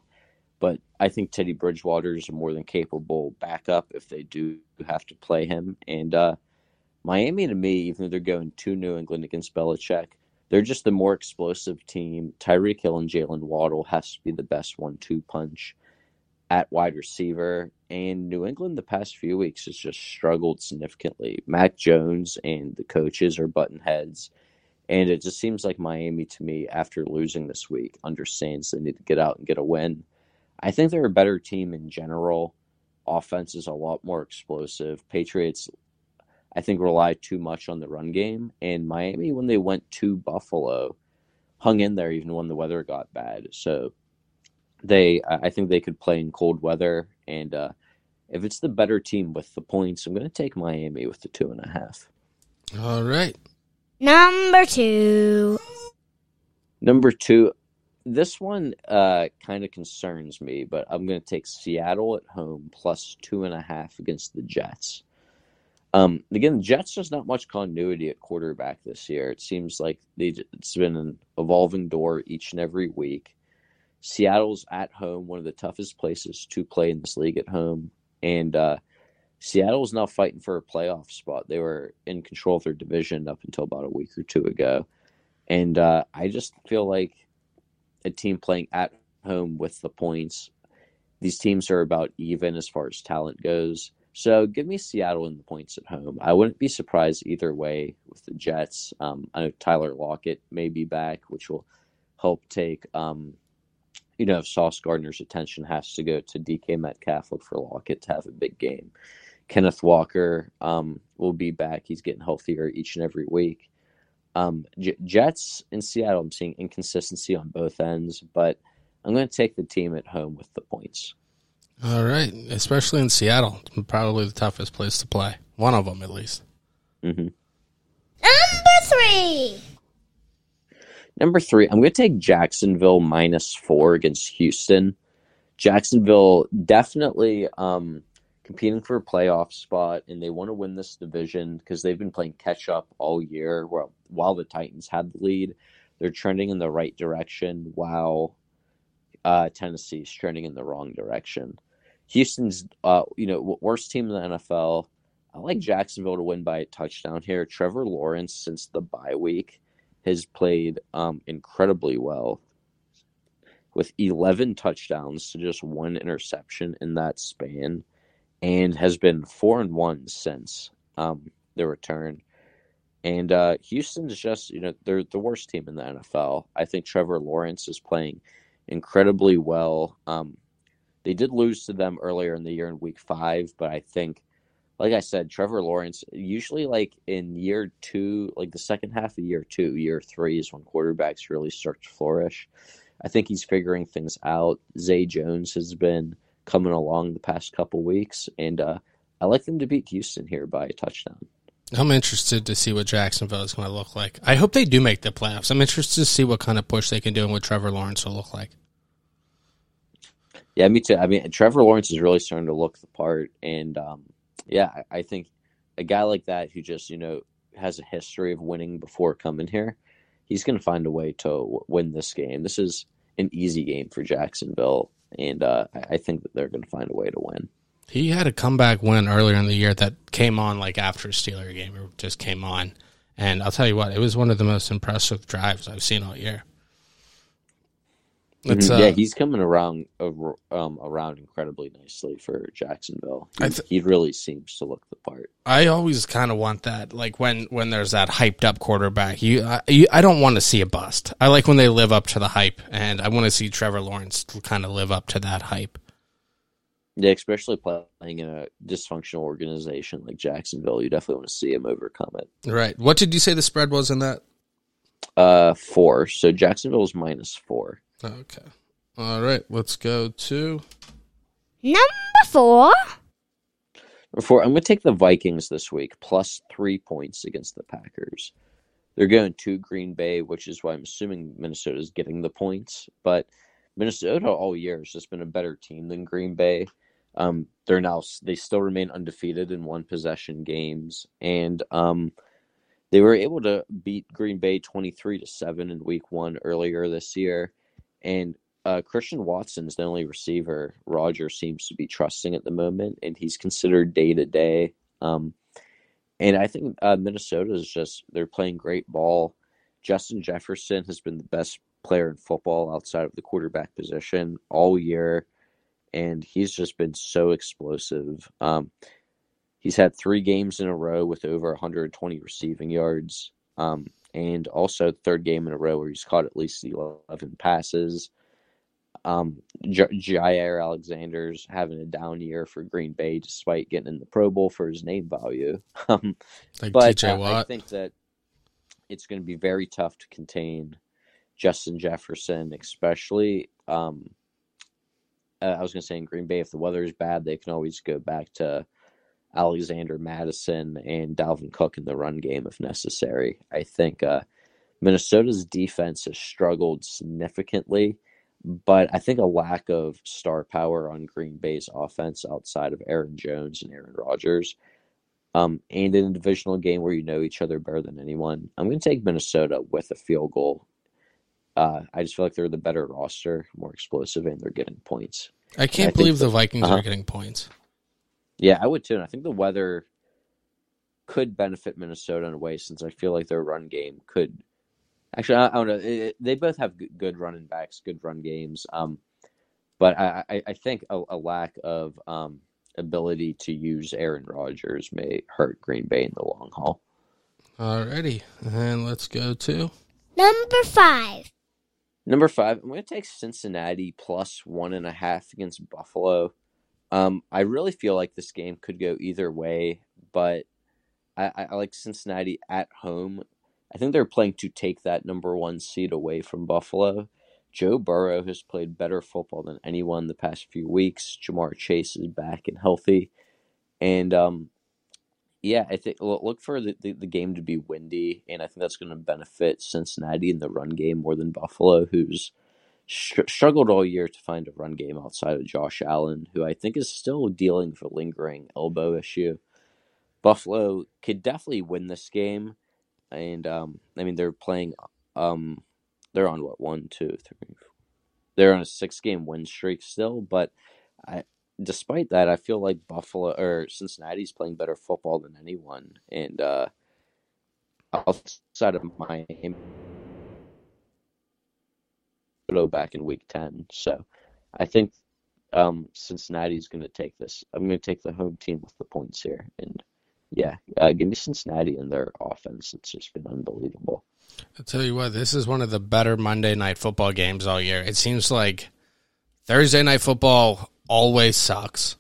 But I think Teddy Bridgewater is a more than capable backup if they do have to play him. And uh, Miami, to me, even though they're going to New England against Belichick, they're just the more explosive team. Tyreek Hill and Jaylen Waddle has to be the best one-two punch at wide receiver. And New England, the past few weeks, has just struggled significantly. Mac Jones and the coaches are button heads. And it just seems like Miami, to me, after losing this week, understands they need to get out and get a win. I think they're a better team in general. Offense is a lot more explosive. Patriots I think rely too much on the run game. And Miami, when they went to Buffalo, hung in there even when the weather got bad. So they, I I think they could play in cold weather. And uh, if it's the better team with the points, I'm going to take Miami with the two and a half. All right, Number two. Number two, this one uh, kind of concerns me, but I'm going to take Seattle at home plus two and a half against the Jets. Um, again, Jets just not much continuity at quarterback this year. It seems like they it's been an evolving door each and every week. Seattle's at home, one of the toughest places to play in this league at home, and uh, Seattle's now fighting for a playoff spot. They were in control of their division up until about a week or two ago. And uh, I just feel like a team playing at home with the points, these teams are about even as far as talent goes. So give me Seattle in the points at home. I wouldn't be surprised either way with the Jets. Um, I know Tyler Lockett may be back, which will help take, um, you know, if Sauce Gardner's attention has to go to DK Metcalf, look for Lockett to have a big game. Kenneth Walker um, will be back. He's getting healthier each and every week. Um, J- Jets in Seattle, I'm seeing inconsistency on both ends, but I'm going to take the team at home with the points. All right, especially in Seattle, probably the toughest place to play. One of them, at least. Mm-hmm. Number three. Number three, I'm going to take Jacksonville minus four against Houston. Jacksonville definitely um, competing for a playoff spot, and they want to win this division because they've been playing catch up all year. While while the Titans had the lead, they're trending in the right direction, while uh, Tennessee is trending in the wrong direction. Houston's, uh, you know, worst team in the NFL. I like Jacksonville to win by a touchdown here. Trevor Lawrence, since the bye week, has played um, incredibly well with 11 touchdowns to just one interception in that span and has been 4 and 1 since um, the return. And uh, Houston's just, you know, they're the worst team in the NFL. I think Trevor Lawrence is playing incredibly well. Um, they did lose to them earlier in the year in week five, but I think, like I said, Trevor Lawrence, usually like in year two, like the second half of year two, year three is when quarterbacks really start to flourish. I think he's figuring things out. Zay Jones has been coming along the past couple weeks, and uh, I like them to beat Houston here by a touchdown. I'm interested to see what Jacksonville is going to look like. I hope they do make the playoffs. I'm interested to see what kind of push they can do and what Trevor Lawrence will look like. Yeah, me too. I mean, Trevor Lawrence is really starting to look the part, and um, yeah, I, I think a guy like that who just you know has a history of winning before coming here, he's going to find a way to w- win this game. This is an easy game for Jacksonville, and uh, I, think that they're going to find a way to win. He had a comeback win earlier in the year that came on like after a Steeler game. It just came on, and I'll tell you what, it was one of the most impressive drives I've seen all year. It's, Mhm. uh, yeah, he's coming around uh, um, around incredibly nicely for Jacksonville. He, th- he really seems to look the part. I always kind of want that, like when when there's that hyped up quarterback. You, I, you, I don't want to see a bust. I like when they live up to the hype, and I want to see Trevor Lawrence kind of live up to that hype. Yeah, especially playing in a dysfunctional organization like Jacksonville, you definitely want to see him overcome it. Right. What did you say the spread was in that? Uh, four. So Jacksonville's minus four. Okay. All right. Let's go to. Number four. Number four, I'm going to take the Vikings this week, plus three points against the Packers. They're going to Green Bay, which is why I'm assuming Minnesota is getting the points. But Minnesota all year has just been a better team than Green Bay. Um, they're now they still remain undefeated in one possession games, and um, they were able to beat Green Bay 23 to seven in Week One earlier this year. And uh, Christian Watson's the only receiver Roger seems to be trusting at the moment, and he's considered day to day. Um, and I think uh, Minnesota is just they're playing great ball. Justin Jefferson has been the best player in football outside of the quarterback position all year, and he's just been so explosive. Um, he's had three games in a row with over 120 receiving yards, um, and also third game in a row where he's caught at least 11 passes. Um, J- Jaire Alexander's having a down year for Green Bay despite getting in the Pro Bowl for his name value. Um, Like but uh, I think that it's going to be very tough to contain Justin Jefferson, especially. Um, uh, I was going to say in Green Bay, if the weather is bad, they can always go back to Alexander Mattison and Dalvin Cook in the run game if necessary. I think uh, Minnesota's defense has struggled significantly, but I think a lack of star power on Green Bay's offense outside of Aaron Jones and Aaron Rodgers um, and in a divisional game where you know each other better than anyone, I'm going to take Minnesota with a field goal. Uh, I just feel like they're the better roster, more explosive, and they're getting points. I can't think believe that- the Vikings uh-huh. are getting points. Yeah, I would too. And I think the weather could benefit Minnesota in a way since I feel like their run game could. Actually, I, I don't know. It, it- they both have good, good running backs, good run games. Um, but I, I, I think a, a lack of um, ability to use Aaron Rodgers may hurt Green Bay in the long haul. Alrighty, and let's go to Number five. Number five, I'm going to take Cincinnati plus one and a half against Buffalo. Um, I really feel like this game could go either way, but I, I, like Cincinnati at home. I think they're playing to take that number one seed away from Buffalo. Joe Burrow has played better football than anyone the past few weeks. Ja'Marr Chase is back and healthy, and um, yeah, I think look for the, the, the, game to be windy, and I think that's going to benefit Cincinnati in the run game more than Buffalo, who's str- struggled all year to find a run game outside of Josh Allen, who I think is still dealing with a lingering elbow issue. Buffalo could definitely win this game, and um, I mean they're playing um, they're on what one, two, three. They're on a six-game win streak still, but I, despite that, I feel like Buffalo or Cincinnati's playing better football than anyone, and uh, outside of Miami, back in Week Ten. So, I think um, Cincinnati's going to take this. I'm going to take the home team with the points here, and yeah, uh, give me Cincinnati and their offense. It's just been unbelievable. I'll tell you what, this is one of the better Monday night football games all year. It seems like Thursday night football always sucks.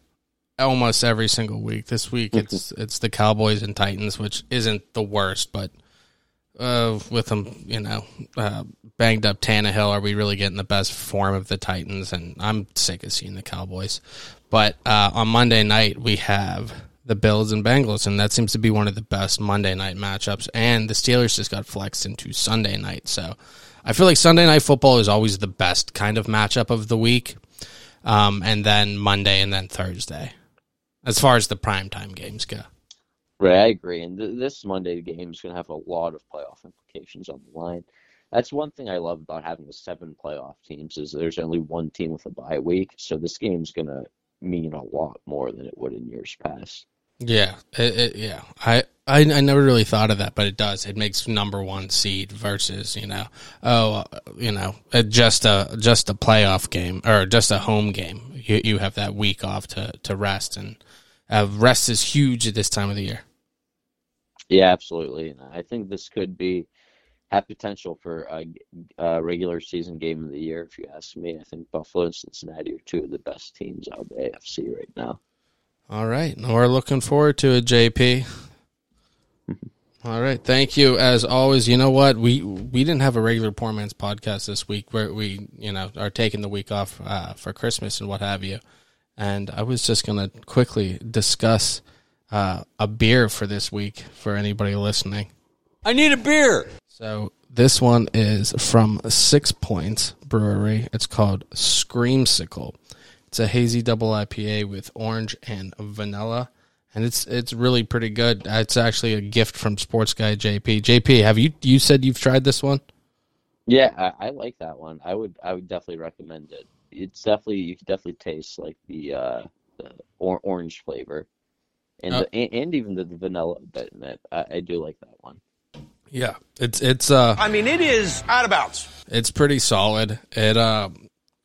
Almost every single week. This week it's it's the Cowboys and Titans, which isn't the worst, but uh, with them, you know, uh, banged up Tannehill, are we really getting the best form of the Titans? And I'm sick of seeing the Cowboys. But uh, on Monday night we have the Bills and Bengals, and that seems to be one of the best Monday night matchups. And the Steelers just got flexed into Sunday night, so I feel like Sunday night football is always the best kind of matchup of the week, um, and then Monday and then Thursday, as far as the primetime games go. Right, I agree. And th- this Monday game is going to have a lot of playoff implications on the line. That's one thing I love about having the seven playoff teams is there's only one team with a bye week, so this game's going to mean a lot more than it would in years past. Yeah, it, it, yeah. I, I I never really thought of that, but it does. It makes number one seed versus you know, oh, uh, you know, just a just a playoff game or just a home game. You you have that week off to to rest, and uh, rest is huge at this time of the year. Yeah, absolutely. I think this could be have potential for a, a, regular season game of the year. If you ask me, I think Buffalo and Cincinnati are two of the best teams out of the AFC right now. All right. We're looking forward to it, JP. All right. Thank you. As always, you know what? We we didn't have a regular Poor Man's podcast this week where we, you know, are taking the week off uh, for Christmas and what have you. And I was just going to quickly discuss uh, a beer for this week for anybody listening. I need a beer. So this one is from Six Points Brewery. It's called Screamsicle. It's a hazy double IPA with orange and vanilla, and it's it's really pretty good. It's actually a gift from Sports Guy JP. JP, have you you said you've tried this one? Yeah, I, I like that one. I would I would definitely recommend it. It's definitely you can definitely taste like the uh, the or, orange flavor, and oh. the, and, and, even the, the vanilla bit in it. I, I do like that one. Yeah, it's it's. uh I mean, it is out of bounds. It's pretty solid. It uh,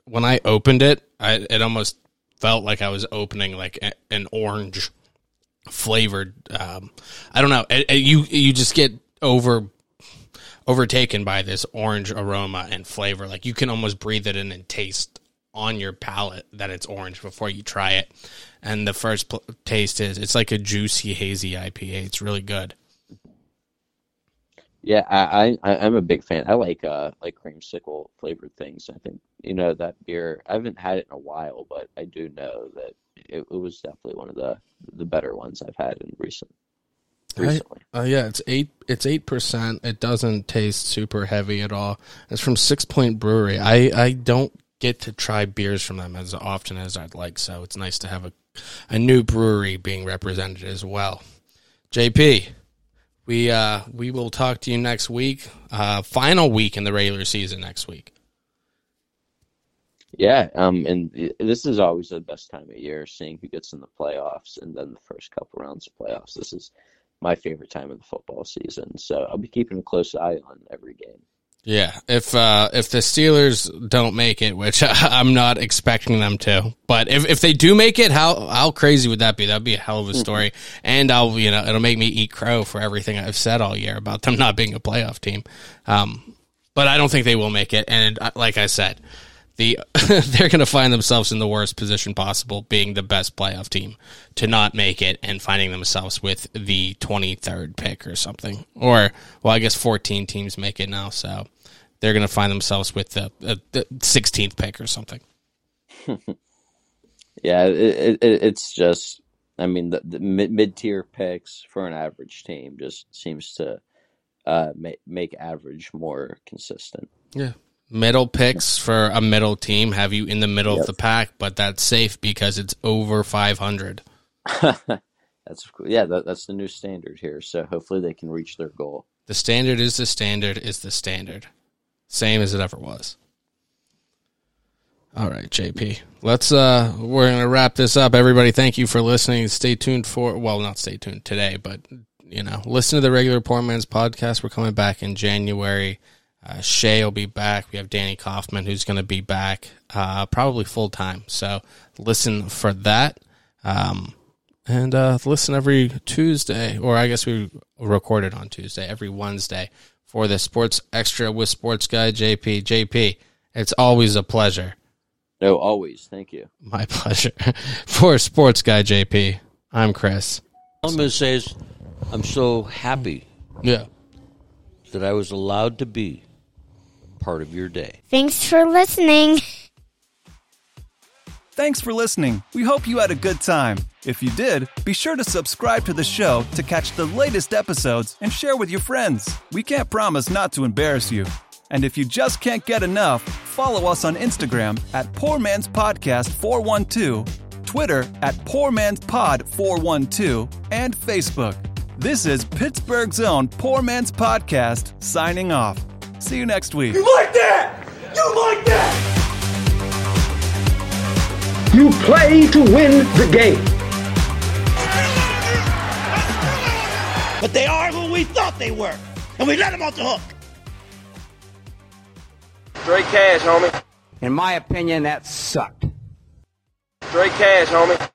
when I opened it, I, it almost felt like I was opening like a, an orange flavored. Um, I don't know. It, it, you you just get over overtaken by this orange aroma and flavor. Like you can almost breathe it in and taste on your palate that it's orange before you try it. And the first pl- taste is it's like a juicy hazy IPA. It's really good. Yeah, I, I I'm a big fan. I like uh like creamsicle flavored things. I think you know that beer. I haven't had it in a while, but I do know that it, it was definitely one of the the better ones I've had in recent recently. uh, yeah, it's eight. It's eight percent. It doesn't taste super heavy at all. It's from Sixpoint Brewery. I I don't get to try beers from them as often as I'd like, so it's nice to have a a new brewery being represented as well. JP. We uh we will talk to you next week. Uh final week in the regular season next week. Yeah, um, and this is always the best time of year, seeing who gets in the playoffs, and then the first couple rounds of playoffs. This is my favorite time of the football season, so I'll be keeping a close eye on every game. Yeah, if uh, if the Steelers don't make it, which I'm not expecting them to, but if, if they do make it, how how crazy would that be? That'd be a hell of a story, and I'll you know it'll make me eat crow for everything I've said all year about them not being a playoff team. Um, but I don't think they will make it, and uh, like I said, the they're going to find themselves in the worst position possible, being the best playoff team to not make it and finding themselves with the 23rd pick or something. Or, well, I guess 14 teams make it now, so they're going to find themselves with the, uh, the 16th pick or something. Yeah, it, it, it's just, I mean, the, the mid tier picks for an average team just seems to uh, make, make average more consistent. Yeah. Middle picks for a middle team have you in the middle Yep. of the pack, but that's safe because it's over 500. that's cool. yeah, that, that's the new standard here. So hopefully they can reach their goal. The standard is the standard is the standard. Same as it ever was. All right, JP. Let's uh we're going to wrap this up. Everybody, thank you for listening. Stay tuned for well, not stay tuned today, but you know, listen to the regular Poor Man's podcast. We're coming back in January. Uh, Shay will be back. We have Danny Kaufman who's going to be back, uh, probably full time. So listen for that. Um, and uh, listen every Tuesday, or I guess we record it on Tuesday, every Wednesday for the Sports Extra with Sports Guy JP. JP, it's always a pleasure. No, always. Thank you. My pleasure. for Sports Guy JP, I'm Chris. All I'm going to say is I'm so happy Yeah. that I was allowed to be part of your day. Thanks for listening. Thanks for listening. We hope you had a good time. If you did, be sure to subscribe to the show to catch the latest episodes and share with your friends. We can't promise not to embarrass you. And if you just can't get enough, follow us on Instagram at Poor Man's Podcast 412, Twitter at Poor Man's Pod 412, and Facebook. This is Pittsburgh's own Poor Man's Podcast signing off. See you next week. You like that? You like that? You play to win the game. But they are who we thought they were. And we let them off the hook. Straight cash, homie. In my opinion, that sucked. Straight cash, homie.